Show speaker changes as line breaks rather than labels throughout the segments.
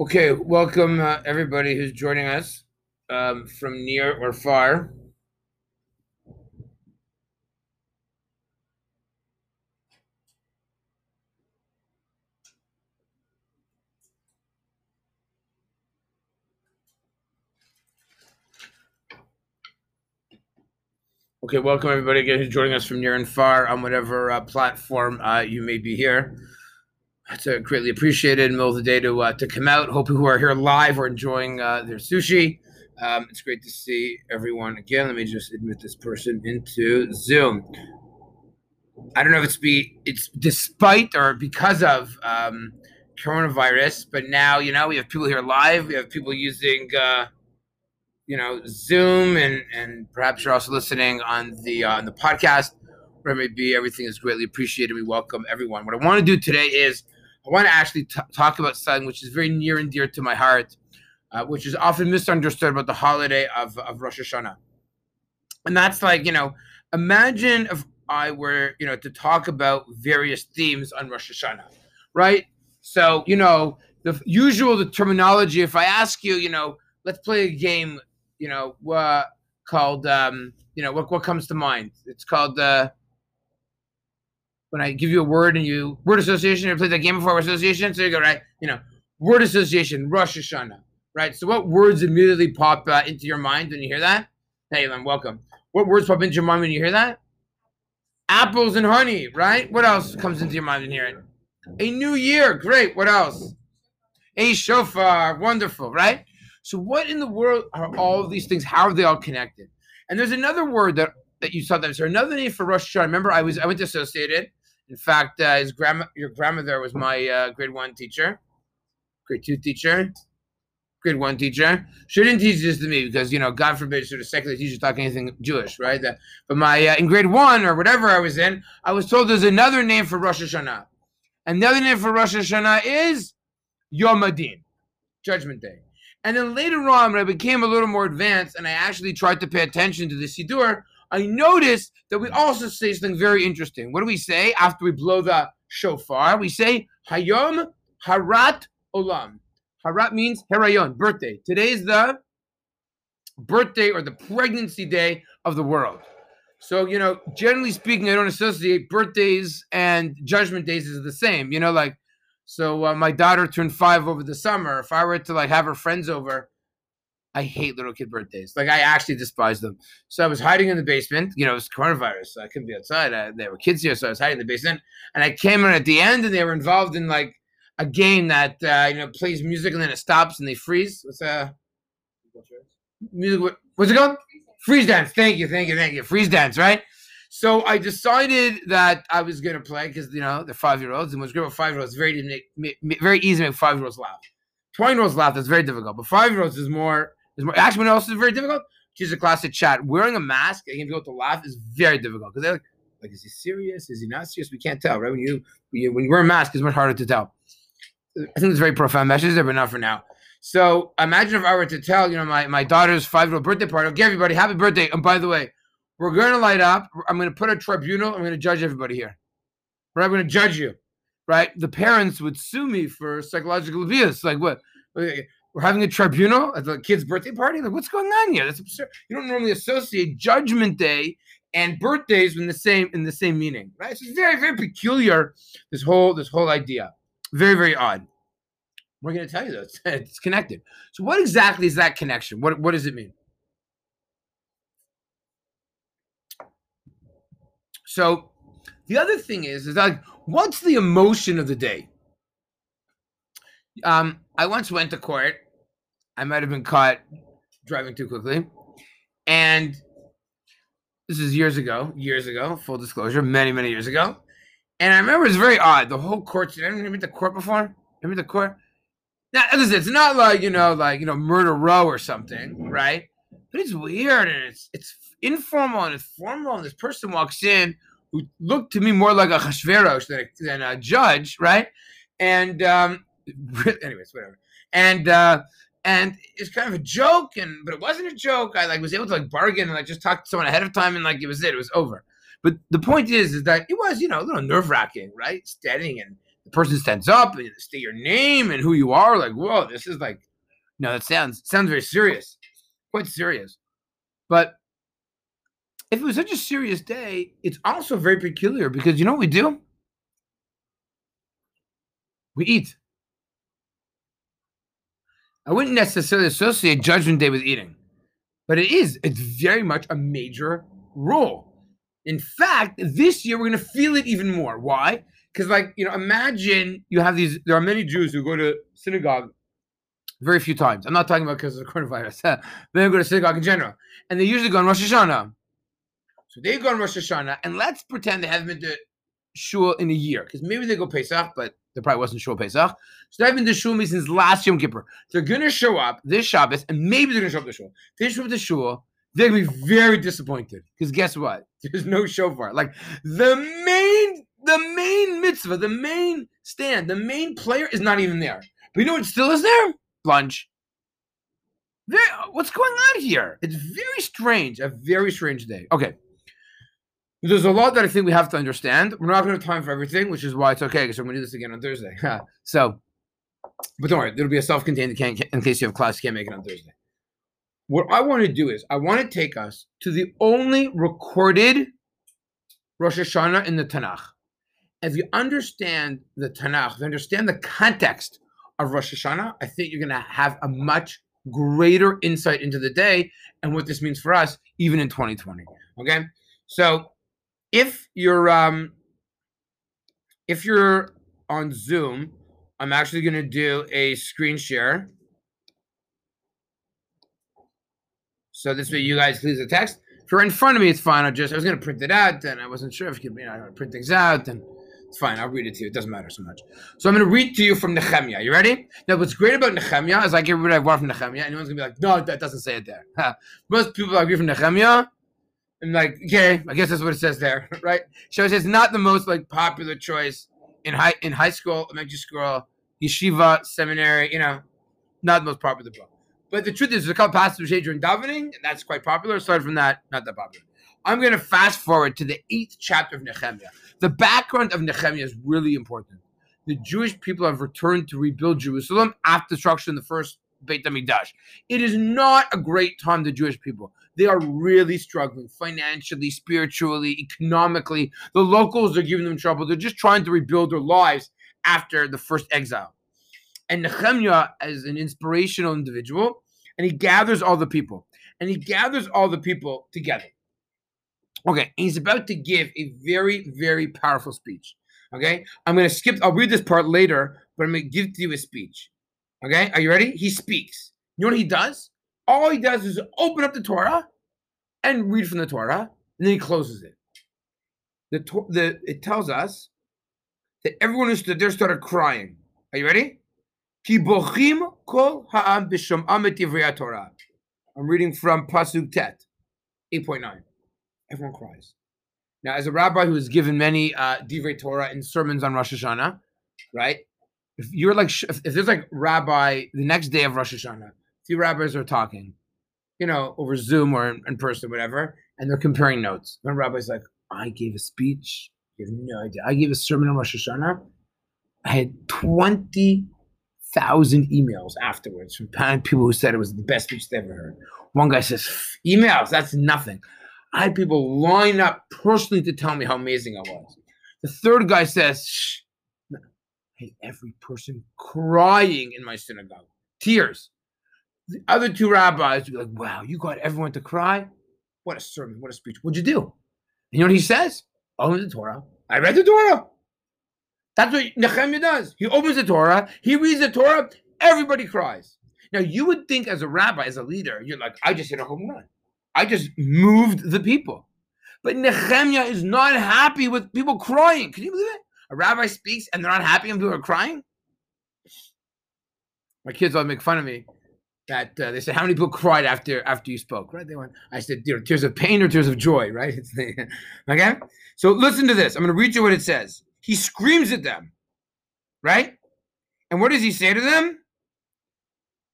Okay, welcome uh, everybody who's joining us um, from near or far. Okay, welcome everybody again who's joining us from near and far on whatever uh, platform uh, you may be here. It's uh, greatly appreciated in the middle of the day to uh, to come out. Hope who are here live are enjoying uh, their sushi. Um, it's great to see everyone again. Let me just admit this person into Zoom. I don't know if it's be it's despite or because of um, coronavirus, but now you know we have people here live. We have people using uh, you know Zoom, and and perhaps you're also listening on the uh, on the podcast. Wherever it may be, everything is greatly appreciated. We welcome everyone. What I want to do today is I want to actually t- talk about something which is very near and dear to my heart, uh, which is often misunderstood about the holiday of, of Rosh Hashanah. And that's like, you know, imagine if I were, you know, to talk about various themes on Rosh Hashanah, right? So, you know, the usual the terminology, if I ask you, you know, let's play a game, you know, uh, called, um, you know, what, what comes to mind? It's called, uh, when I give you a word and you word association, you played that game before association, so you go right, you know, word association, Rosh Hashanah, right? So what words immediately pop uh, into your mind when you hear that? Hey, I'm welcome. What words pop into your mind when you hear that? Apples and honey, right? What else comes into your mind when you hear it? A new year, great. What else? A shofar, wonderful, right? So what in the world are all these things? How are they all connected? And there's another word that that you saw them. So another name for Rosh Hashanah. Remember, I was I went to Associated in fact, uh, his grandma, your grandmother was my uh, grade one teacher, grade two teacher, grade one teacher. She didn't teach this to me because you know, God forbid, should a secular teacher talk anything Jewish, right? That, but my uh, in grade one or whatever I was in, I was told there's another name for Rosh Hashanah. Another name for Rosh Hashanah is Yom Adin, Judgment Day. And then later on, when I became a little more advanced and I actually tried to pay attention to the Siddur, I noticed that we also say something very interesting. What do we say after we blow the shofar? We say Hayom Harat Olam. Harat means Herayon, birthday. Today is the birthday or the pregnancy day of the world. So, you know, generally speaking, I don't associate birthdays and judgment days as the same. You know, like, so uh, my daughter turned five over the summer. If I were to like have her friends over, I hate little kid birthdays. Like I actually despise them. So I was hiding in the basement. You know, it was coronavirus, so I couldn't be outside. I, there were kids here, so I was hiding in the basement. And I came in at the end, and they were involved in like a game that uh, you know plays music and then it stops and they freeze. What's uh music? What, what's it called? Freeze dance. Thank you, thank you, thank you. Freeze dance, right? So I decided that I was gonna play because you know they're five year olds, and what's great about five year olds, very very easy to make five year olds laugh. Twenty year olds laugh, that's very difficult, but five year olds is more more, actually, what else is very difficult? She's a classic chat. Wearing a mask and people to laugh is very difficult because they're like, like, is he serious? Is he not serious? We can't tell, right? When you when you, when you wear a mask, it's much harder to tell. I think it's very profound message there, but not for now. So imagine if I were to tell, you know, my, my daughter's five year old birthday party, okay, everybody, happy birthday. And by the way, we're going to light up. I'm going to put a tribunal. I'm going to judge everybody here. Right? I'm going to judge you. Right? The parents would sue me for psychological abuse. Like, what? We're having a tribunal at the kid's birthday party. Like, what's going on here? That's absurd. You don't normally associate Judgment Day and birthdays in the same in the same meaning, right? So it's very very peculiar. This whole this whole idea, very very odd. We're going to tell you though, it's, it's connected. So, what exactly is that connection? What what does it mean? So, the other thing is, is like, what's the emotion of the day? Um, I once went to court. I might have been caught driving too quickly. And this is years ago, years ago, full disclosure, many, many years ago. And I remember it's very odd. The whole court, did anyone been to court before? Remember the court? Now, listen, it's not like, you know, like, you know, murder row or something, right? But it's weird and it's it's informal and it's formal. And this person walks in who looked to me more like a Hashverosh than than a judge, right? And um, anyways, whatever. And uh, and it's kind of a joke, and but it wasn't a joke. I like was able to like bargain and like just talk to someone ahead of time, and like it was it. It was over. But the point is, is that it was you know a little nerve wracking, right? Standing and the person stands up and state your name and who you are. Like, whoa, this is like, no, that sounds sounds very serious, quite serious. But if it was such a serious day, it's also very peculiar because you know what we do? We eat. I wouldn't necessarily associate Judgment Day with eating, but it is. It's very much a major role. In fact, this year we're going to feel it even more. Why? Because, like, you know, imagine you have these, there are many Jews who go to synagogue very few times. I'm not talking about because of the coronavirus. they go to synagogue in general. And they usually go on Rosh Hashanah. So they go on Rosh Hashanah, and let's pretend they haven't been to shul in a year, because maybe they go Pesach, but there probably wasn't shul Pesach. So they've been to shul since last Yom Kippur. They're going to show up this Shabbos, and maybe they're going to show up to shul. Show up to shul, they're going to be very disappointed, because guess what? There's no shofar. Like the main, the main mitzvah, the main stand, the main player is not even there. But you know what still is there? Lunch. There, what's going on here? It's very strange. A very strange day. Okay. There's a lot that I think we have to understand. We're not going to have time for everything, which is why it's okay because I'm going to do this again on Thursday. so, but don't worry, there'll be a self-contained in case you have class you can't make it on Thursday. What I want to do is I want to take us to the only recorded Rosh Hashanah in the Tanakh. If you understand the Tanakh, if you understand the context of Rosh Hashanah, I think you're going to have a much greater insight into the day and what this means for us, even in 2020. Okay, so if you're um if you're on Zoom, I'm actually going to do a screen share. So this way you guys please the text. If you're in front of me, it's fine. I just I was going to print it out, and I wasn't sure if you could you know print things out, and it's fine. I'll read it to you. It doesn't matter so much. So I'm going to read to you from Nehemiah. You ready? Now, what's great about Nehemiah is like everybody I've from Nehemiah, anyone's going to be like, no, that doesn't say it there. Most people I agree from Nehemiah and like, okay, I guess that's what it says there, right? So it's not the most like popular choice in high in high school, elementary school, yeshiva, seminary, you know, not the most popular book. But the truth is, there's a couple passages during davening, and that's quite popular. Aside from that, not that popular. I'm going to fast forward to the eighth chapter of Nehemiah. The background of Nehemiah is really important. The Jewish people have returned to rebuild Jerusalem after destruction of the first Beit HaMikdash. It is not a great time to Jewish people. They are really struggling financially, spiritually, economically. The locals are giving them trouble. They're just trying to rebuild their lives after the first exile. And Nehemiah is an inspirational individual, and he gathers all the people. And he gathers all the people together. Okay, he's about to give a very, very powerful speech. Okay, I'm going to skip, I'll read this part later, but I'm going to give to you a speech. Okay, are you ready? He speaks. You know what he does? All he does is open up the Torah and read from the Torah, and then he closes it. The, the it tells us that everyone who stood there started crying. Are you ready? I'm reading from Pasuk Tet, 8.9. Everyone cries. Now, as a rabbi who has given many uh, Divrei Torah and sermons on Rosh Hashanah, right? If you're like, if, if there's like rabbi the next day of Rosh Hashanah, two rabbis are talking, you know, over Zoom or in, in person, whatever, and they're comparing notes. One rabbi's like, I gave a speech. You have no idea. I gave a sermon on Rosh Hashanah. I had 20,000 emails afterwards from people who said it was the best speech they ever heard. One guy says, emails, that's nothing. I had people line up personally to tell me how amazing I was. The third guy says, Had every person crying in my synagogue, tears. The other two rabbis would be like, wow, you got everyone to cry? What a sermon, what a speech. What'd you do? You know what he says? Open the Torah. I read the Torah. That's what Nehemiah does. He opens the Torah, he reads the Torah, everybody cries. Now, you would think as a rabbi, as a leader, you're like, I just hit a home run. I just moved the people. But Nehemiah is not happy with people crying. Can you believe it? A rabbi speaks and they're not happy and people are crying? My kids all make fun of me that uh, they said, "How many people cried after after you spoke?" Right? They went. I said, "Tears of pain or tears of joy?" Right? Okay. So listen to this. I'm going to read you what it says. He screams at them, right? And what does he say to them?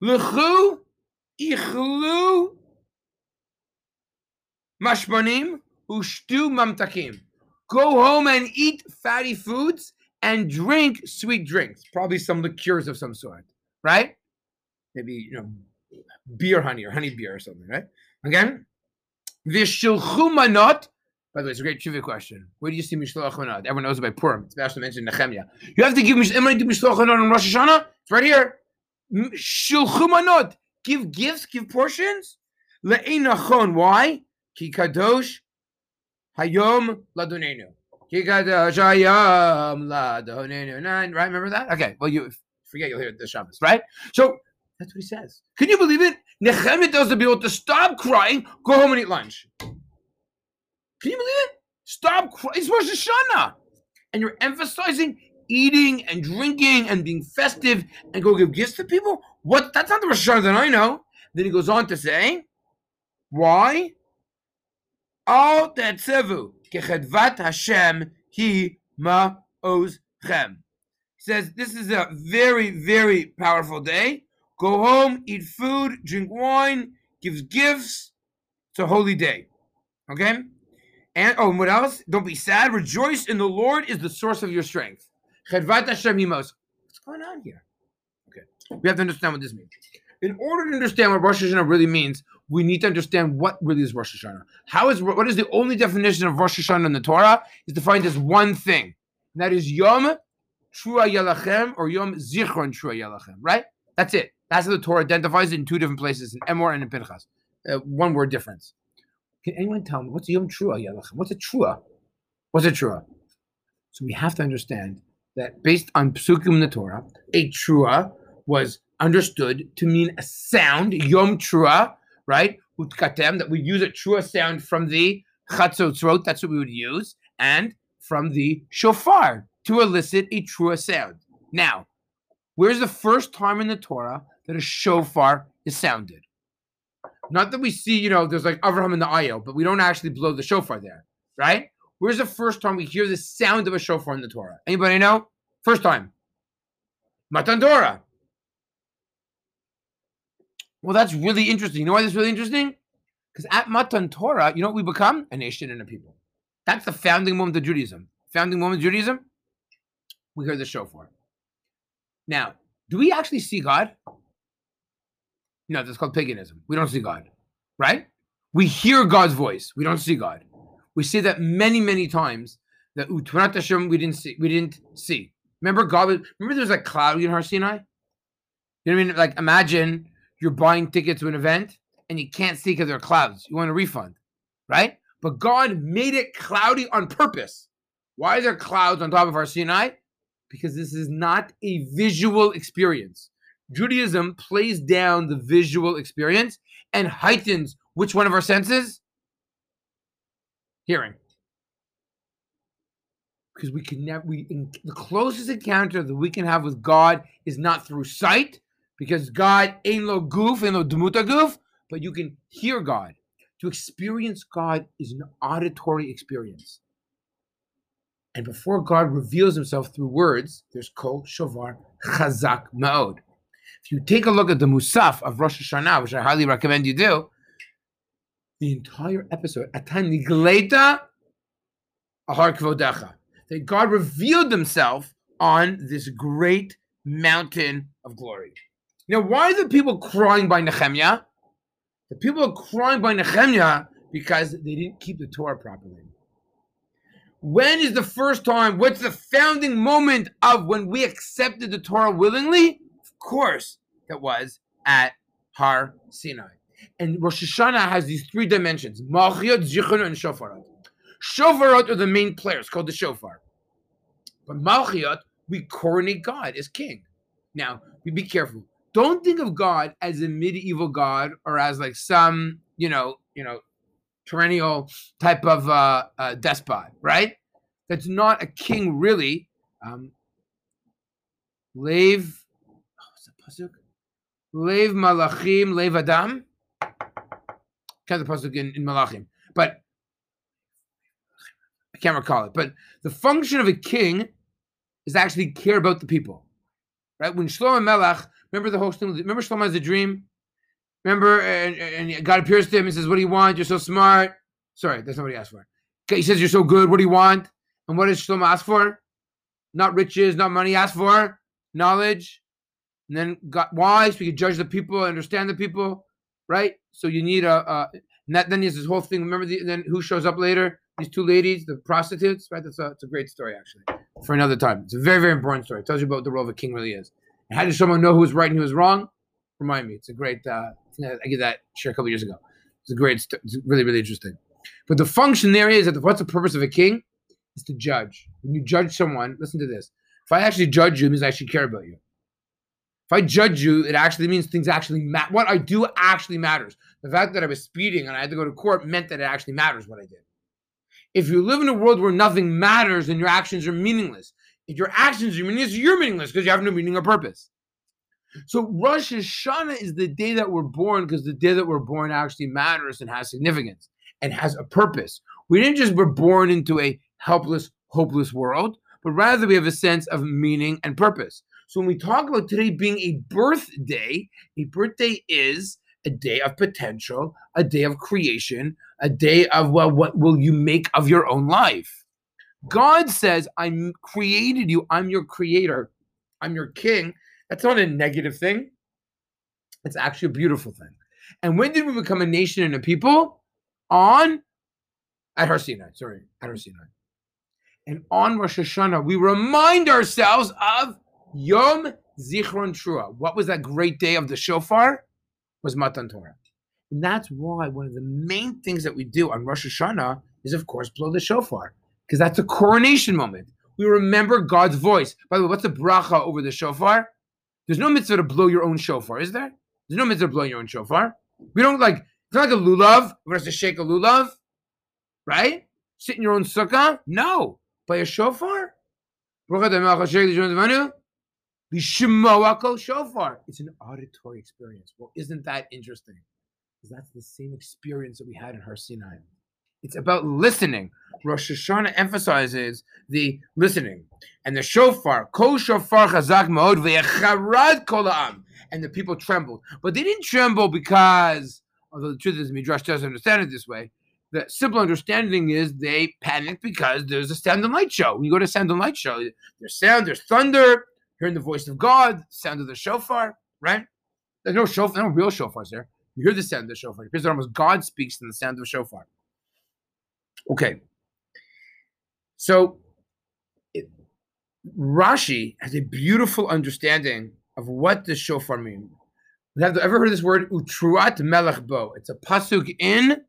Lechu ichlu mashmanim ushtu mamtakim. Go home and eat fatty foods and drink sweet drinks, probably some liqueurs of some sort, right? Maybe you know, beer honey or honey beer or something, right? Again, v'shilchu manot. By the way, it's a great trivia question. Where do you see mishloach manot? Everyone knows by Purim. It's actually mentioned in Nehemiah. You have to give mishloach manot on Rosh Hashanah? It's right here. Shilchu manot. Give gifts. Give portions. Le'inachon. Why? Ki kadosh hayom ladonenu. Hayom ladonenu. Nine. Right? Remember that? Okay. Well, you forget. You'll hear the Shabbos, right? So that's what he says. Can you believe it? Nehemiah tells the people to stop crying, go home and eat lunch. Can you believe it? Stop crying. It's Rosh Hashanah. And you're emphasizing eating and drinking and being festive and go give gifts to people? What? That's not the Rosh Hashanah that I know. Then he goes on to say, why? Al tetzevu kechedvat Hashem hi ma'ozchem. He says this is a very, very powerful day. Go home, eat food, drink wine, give gifts. It's a holy day. Okay? And oh, and what else? Don't be sad. Rejoice in the Lord is the source of your strength. Chedvat Hashem What's going on here? Okay. We have to understand what this means. In order to understand what Rosh Hashanah really means, we need to understand what really is Rosh Hashanah. How is what is the only definition of Rosh Hashanah in the Torah is defined as one thing, and that is Yom Trua Yalachem or Yom Zichron Trua Yalachem. Right? That's it. That's how the Torah identifies it in two different places, in Emor and in Pinchas. Uh, one word difference. Can anyone tell me what's Yom Trua Yalachem? What's a Trua? What's a Trua? So we have to understand that based on Psukim in the Torah, a Trua was understood to mean a sound, Yom Trua, right? Utkatem, that we use a Trua sound from the Chatzotzrot, that's what we would use, and from the Shofar to elicit a Trua sound. Now, where's the first time in the Torah that a shofar is sounded. Not that we see, you know, there's like Avraham in the Ayel, but we don't actually blow the shofar there, right? Where's the first time we hear the sound of a shofar in the Torah? Anybody know? First time. Matan Torah. Well, that's really interesting. You know why that's really interesting? Because at Matan Torah, you know what we become? A nation and a people. That's the founding moment of Judaism. Founding moment of Judaism, we hear the show shofar. Now, do we actually see God? No, that's called paganism. We don't see God, right? We hear God's voice. We don't see God. We see that many, many times that Hashem we didn't see. We didn't see. Remember God? Remember there was like cloudy in Har Sinai. You know what I mean? Like imagine you're buying tickets to an event and you can't see because there are clouds. You want a refund, right? But God made it cloudy on purpose. Why is there clouds on top of Har Sinai? because this is not a visual experience. Judaism plays down the visual experience and heightens which one of our senses? Hearing. Because we can never, we, the closest encounter that we can have with God is not through sight, because God ain't no goof, ain't no demuta goof, but you can hear God. To experience God is an auditory experience. And before God reveals himself through words, there's kol shofar chazak ma'od. If you take a look at the Musaf of Rosh Hashanah, which I highly recommend you do, the entire episode, Atan Nigleta Ahar Kvodecha, that God revealed himself on this great mountain of glory. Now, why are the people crying by Nehemiah? The people are crying by Nehemiah because they didn't keep the Torah properly. When is the first time? What's the founding moment of when we accepted the Torah willingly? Of course, it was at Har Sinai. And Rosh Hashanah has these three dimensions: Malchiot, Zichron, and Shofarot. Shofarot are the main players, called the Shofar. But Malchiot, we coronate God as king. Now, we be careful. Don't think of God as a medieval God or as like some, you know, you know, perennial type of uh, uh, despot, right? That's not a king, really. Um, Lev, oh? Lev Malachim, Lev Adam. Kind of the pasuk in, in Malachim, but I can't recall it. But the function of a king is actually care about the people, right? When Shlomo Melech, remember the whole thing. Remember Shlomo has a dream Remember, and, and God appears to him and says, What do you want? You're so smart. Sorry, that's not what he asked for. He says, You're so good. What do you want? And what does Shlomo ask for? not riches, not money. Ask for knowledge, and then got wise. We can judge the people, understand the people, right? So you need a. a that, then there's this whole thing. Remember, the, then who shows up later? These two ladies, the prostitutes, right? That's a, it's a great story, actually, for another time. It's a very, very important story. It tells you about the role of a king really is. And how does someone know who was right and who was wrong? Remind me. It's a great. Uh, I get that share a couple years ago. It's a great. It's really, really interesting. But the function there is that what's the purpose of a king? Is to judge. When you judge someone, listen to this. If I actually judge you, it means I actually care about you. If I judge you, it actually means things actually matter. What I do actually matters. The fact that I was speeding and I had to go to court meant that it actually matters what I did. If you live in a world where nothing matters, then your actions are meaningless. Your actions are meaningless, you're meaningless because you have no meaning or purpose. So Rosh Hashanah is the day that we're born because the day that we're born actually matters and has significance and has a purpose. We didn't just were born into a helpless, hopeless world, but rather we have a sense of meaning and purpose. So when we talk about today being a birthday, a birthday is a day of potential, a day of creation, a day of well, what will you make of your own life? God says, I created you, I'm your creator, I'm your king. That's not a negative thing. It's actually a beautiful thing. And when did we become a nation and a people? On at Har Sinai, sorry, at Har Sinai. And on Rosh Hashanah, we remind ourselves of Yom Zichron Trua. What was that great day of the shofar? Was Matan Torah. And that's why one of the main things that we do on Rosh Hashanah is, of course, blow the shofar, because that's a coronation moment. We remember God's voice. By the way, what's the bracha over the shofar? There's no mitzvah to blow your own shofar, is there? There's no mitzvah to blow your own shofar. We don't like, it's not like a lulav. We're going to shake a lulav, right? Sit in your own sukkah? No. Play a shofar? shofar. It's an auditory experience. Well, isn't that interesting? Because that's the same experience that we had in Har Sinai. It's about listening. Rosh Hashanah emphasizes the listening. And the shofar, kol shofar chazak kol And the people trembled. But they didn't tremble because, although the truth is, Midrash doesn't understand it this way, the simple understanding is they panicked because there's a sound and light show. When you go to a sound and light show, there's sound, there's thunder, hearing the voice of God, sound of the shofar, right? There's no shofar, no real shofars there. You hear the sound of the shofar. That almost God speaks in the sound of the shofar. Okay. So it, Rashi has a beautiful understanding of what the shofar means. Have you ever heard this word utruat melech bo? It's a pasuk in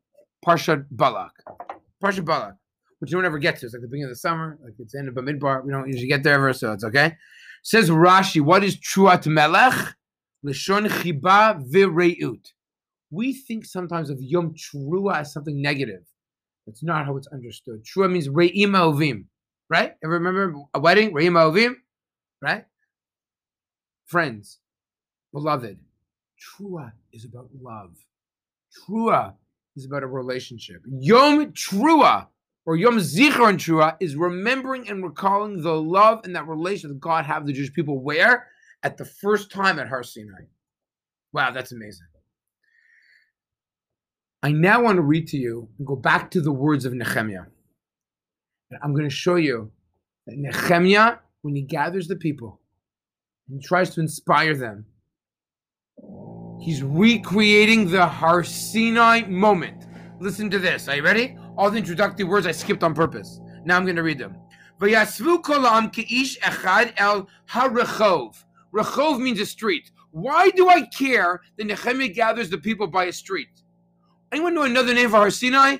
Parshat Balak. Parshat Balak, which no one ever gets to. It's like the beginning of the summer, like it's in the Bamidbar. We don't usually get there ever, so it's okay. Says Rashi, what is truat melech? Lishon chiba v'reut. We think sometimes of Yom Trua as something negative. That's not how it's understood. Trua means Re'im Ovim, right? Ever remember a wedding? Re'im Ovim, right? Friends, beloved. Trua is about love. Trua is about a relationship. Yom Trua or Yom Zichron Trua is remembering and recalling the love and that relation that God have the Jewish people. Where? At the first time at Har Sinai. Wow, that's amazing. I now want to read to you and go back to the words of Nehemiah. I'm going to show you that Nehemiah, when he gathers the people and tries to inspire them, he's recreating the Har Sinai moment. Listen to this. Are you ready? All the introductory words I skipped on purpose. Now I'm going to read them. Rechov means a street. Why do I care that Nehemiah gathers the people by a street? Anyone know another name for Har Sinai?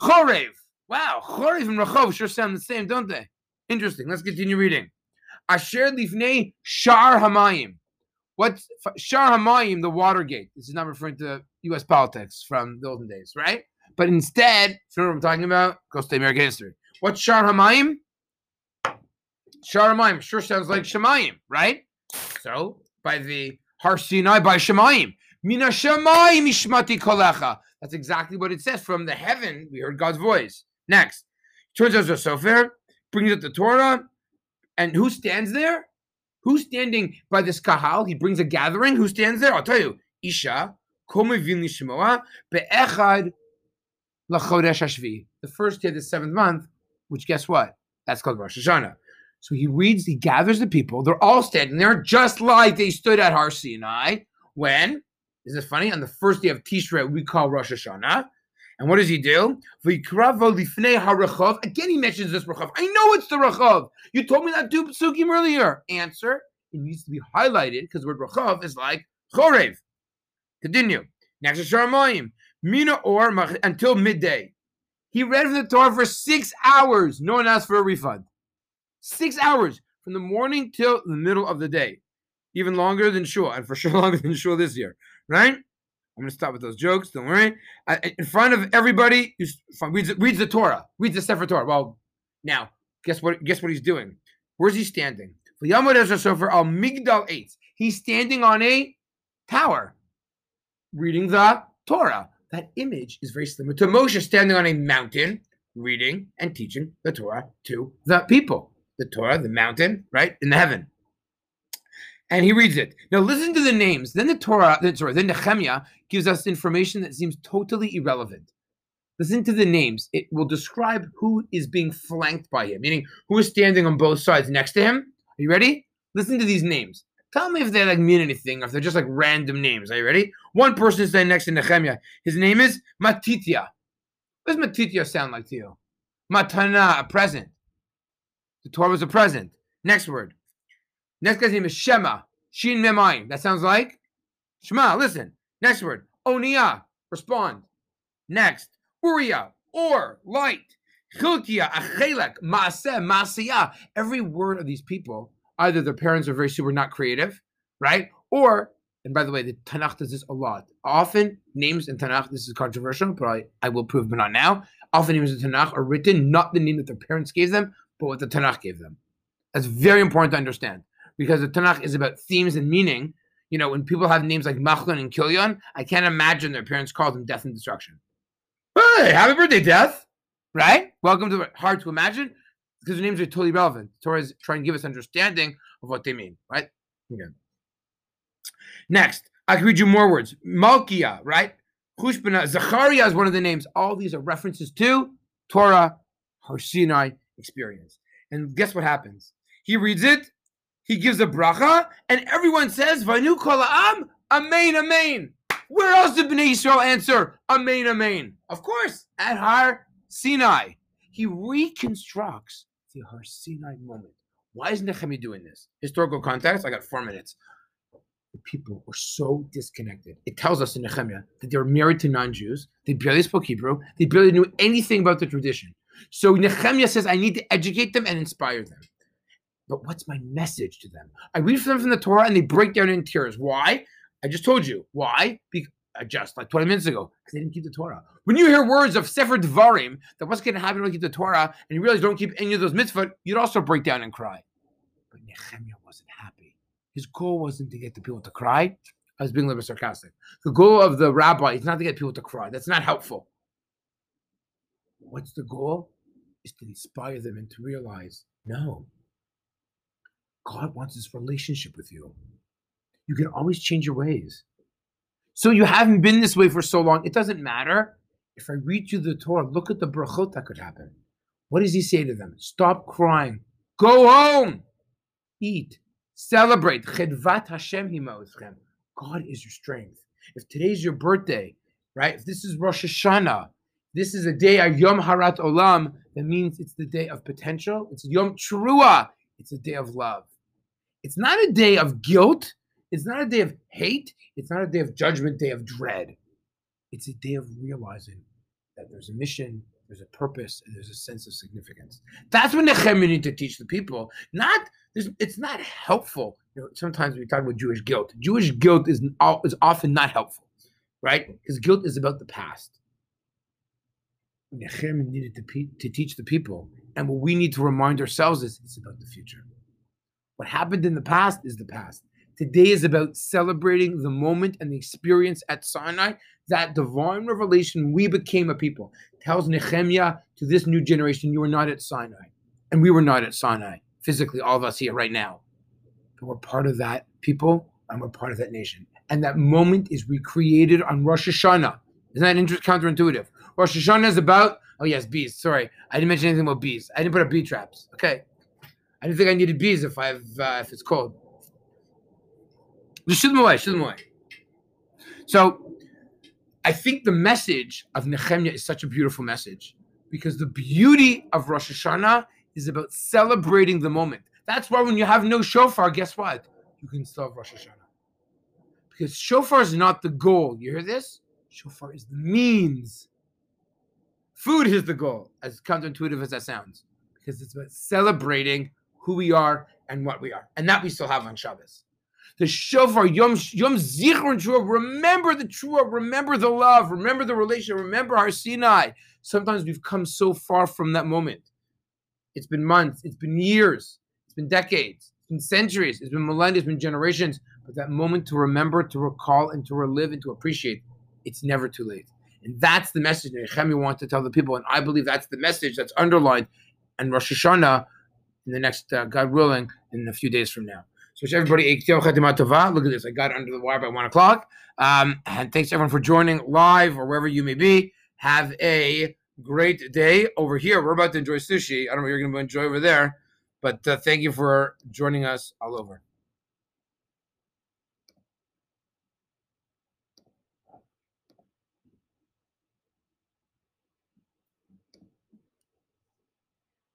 Chorev. Wow, Chorev and Rachov sure sound the same, don't they? Interesting. Let's continue reading. Asher lifnei Shar Hamayim. What's Shar Hamayim, the Watergate? This is not referring to U.S. politics from the olden days, right? But instead, if you know what I'm talking about, go to American history. What's Shar Hamayim? Shar Hamayim sure sounds like Shemayim, right? So, by the Har Sinai, by Shemayim. That's exactly what it says. From the heaven, we heard God's voice. Next, turns out Sofer brings up the Torah, and who stands there? Who's standing by this kahal? He brings a gathering. Who stands there? I'll tell you. Isha, be'echad. The first day of the seventh month, which guess what? That's called Rosh Hashanah. So he reads, he gathers the people. They're all standing there just like they stood at Har Sinai when, is it funny? On the first day of Tishrei, we call Rosh Hashanah. And what does he do? Again, he mentions this Rachav. I know it's the Rachav. You told me that do Psukim earlier. Answer, it needs to be highlighted because the word Rachav is like Chorev. Continue. Next is Sharamayim. Mina or until midday. He read from the Torah for six hours. No one asked for a refund. Six hours from the morning till the middle of the day. Even longer than Shul, and for sure longer than Shul this year, right? I'm going to stop with those jokes. Don't worry. in front of everybody, reads, reads the Torah, reads the Sefer Torah. Well, now, guess what? Guess what he's doing? Where's he standing? Sofer al Migdal. He's standing on a tower, reading the Torah. That image is very similar to Moshe standing on a mountain, reading and teaching the Torah to the people. The Torah, the mountain, right in the heaven and he reads it. Now listen to the names. Then the Torah, then, sorry, then Nehemiah gives us information that seems totally irrelevant. Listen to the names. It will describe who is being flanked by him, meaning who is standing on both sides next to him. Are you ready? Listen to these names. Tell me if they like mean anything or if they're just like random names. Are you ready? One person is standing next to Nehemiah. His name is Matitya. What does Matitya sound like to you? Matana, a present. The Torah was a present. Next word. Next guy's name is Shema. Shin Memayim. That sounds like Shema. Listen. Next word. Onia. Respond. Next. Uriah. Or. Light. Chilkia. Achelek. Maaseh. Masiyah. Every word of these people, either their parents are very super not creative, right? Or, and by the way, the Tanakh does this a lot. Often names in Tanakh, this is controversial, but I, I will prove, but not now. Often names in Tanakh are written not the name that their parents gave them, but what the Tanakh gave them. That's very important to understand because the Tanakh is about themes and meaning. You know, when people have names like Machlon and Kilion, I can't imagine their parents called them death and destruction. Hey, happy birthday, death! Right? Welcome to hard to imagine because the names are totally relevant. Torah is trying to give us understanding of what they mean, right? Okay. Next, I can read you more words. Malkia, right? Chushbana, Zachariah is one of the names. All these are references to Torah, Har Sinai experience. And guess what happens? He reads it, he gives a bracha, and everyone says, Vanu kol am, amen, amen. Where else did Bnei Israel answer, amen, amen? Of course, at Har Sinai. He reconstructs the Har Sinai moment. Why is Nehemiah doing this? Historical context, I got four minutes. The people were so disconnected. It tells us in Nehemiah that they were married to non-Jews. They barely spoke Hebrew. They barely knew anything about the tradition. So Nehemiah says, I need to educate them and inspire them. But what's my message to them? I read for them from the Torah and they break down in tears. Why? I just told you. Why? Because just like 20 minutes ago, because they didn't keep the Torah. When you hear words of Sefer Dvarim, that what's going to happen when you keep the Torah, and you realize you don't keep any of those mitzvot, you'd also break down and cry. But Nehemiah wasn't happy. His goal wasn't to get the people to cry. I was being a little bit sarcastic. The goal of the rabbi is not to get people to cry. That's not helpful. What's the goal? Is to inspire them and to realize, no, God wants this relationship with you. You can always change your ways. So you haven't been this way for so long. It doesn't matter. If I read you the Torah, look at the brachot that could happen. What does he say to them? Stop crying. Go home. Eat. Celebrate. Chedvat Hashem God is your strength. If today's your birthday, right? If this is Rosh Hashanah, this is a day of Yom Harat Olam, that means it's the day of potential. It's Yom Trua. It's a day of love. It's not a day of guilt. It's not a day of hate. It's not a day of judgment, day of dread. It's a day of realizing that there's a mission, there's a purpose, and there's a sense of significance. That's what Nehemiah need to teach the people. Not it's not helpful. You know, sometimes we talk about Jewish guilt. Jewish guilt is is often not helpful, right? Because guilt is about the past. Nehemiah needed to, to teach the people, and what we need to remind ourselves is it's about the future. What happened in the past is the past. Today is about celebrating the moment and the experience at Sinai, that divine revelation we became a people. Tells Nehemiah to this new generation, you were not at Sinai. And we were not at Sinai, physically, all of us here right now. But we're part of that people and we're part of that nation. And that moment is recreated on Rosh Hashanah. Isn't that counterintuitive? Rosh Hashanah is about, oh yes, bees. Sorry, I didn't mention anything about bees. I didn't put up bee traps. Okay. I don't think I needed bees if I've uh, if it's cold. Just shoot them away. Shoot them away. So, I think the message of Nehemiah is such a beautiful message because the beauty of Rosh Hashanah is about celebrating the moment. That's why when you have no shofar, guess what? You can still have Rosh Hashanah. Because shofar is not the goal. You hear this? Shofar is the means. Food is the goal, as counterintuitive as that sounds, because it's about celebrating who we are and what we are. And that we still have on Shabbos. The shofar, Yom, Yom Zichron Trua, remember the Trua, remember the love, remember the relation, remember our Sinai. Sometimes we've come so far from that moment. It's been months, it's been years, it's been decades, it's been centuries, it's been millennia, it's been generations. But that moment to remember, to recall, and to relive and to appreciate, it's never too late. And that's the message that Nehemiah wants to tell the people. And I believe that's the message that's underlined in Rosh Hashanah in the next, uh, God willing, in a few days from now. So, everybody, look at this. I got under the wire by one o'clock. Um, and thanks everyone for joining live or wherever you may be. Have a great day over here. We're about to enjoy sushi. I don't know what you're going to enjoy over there, but uh, thank you for joining us all over.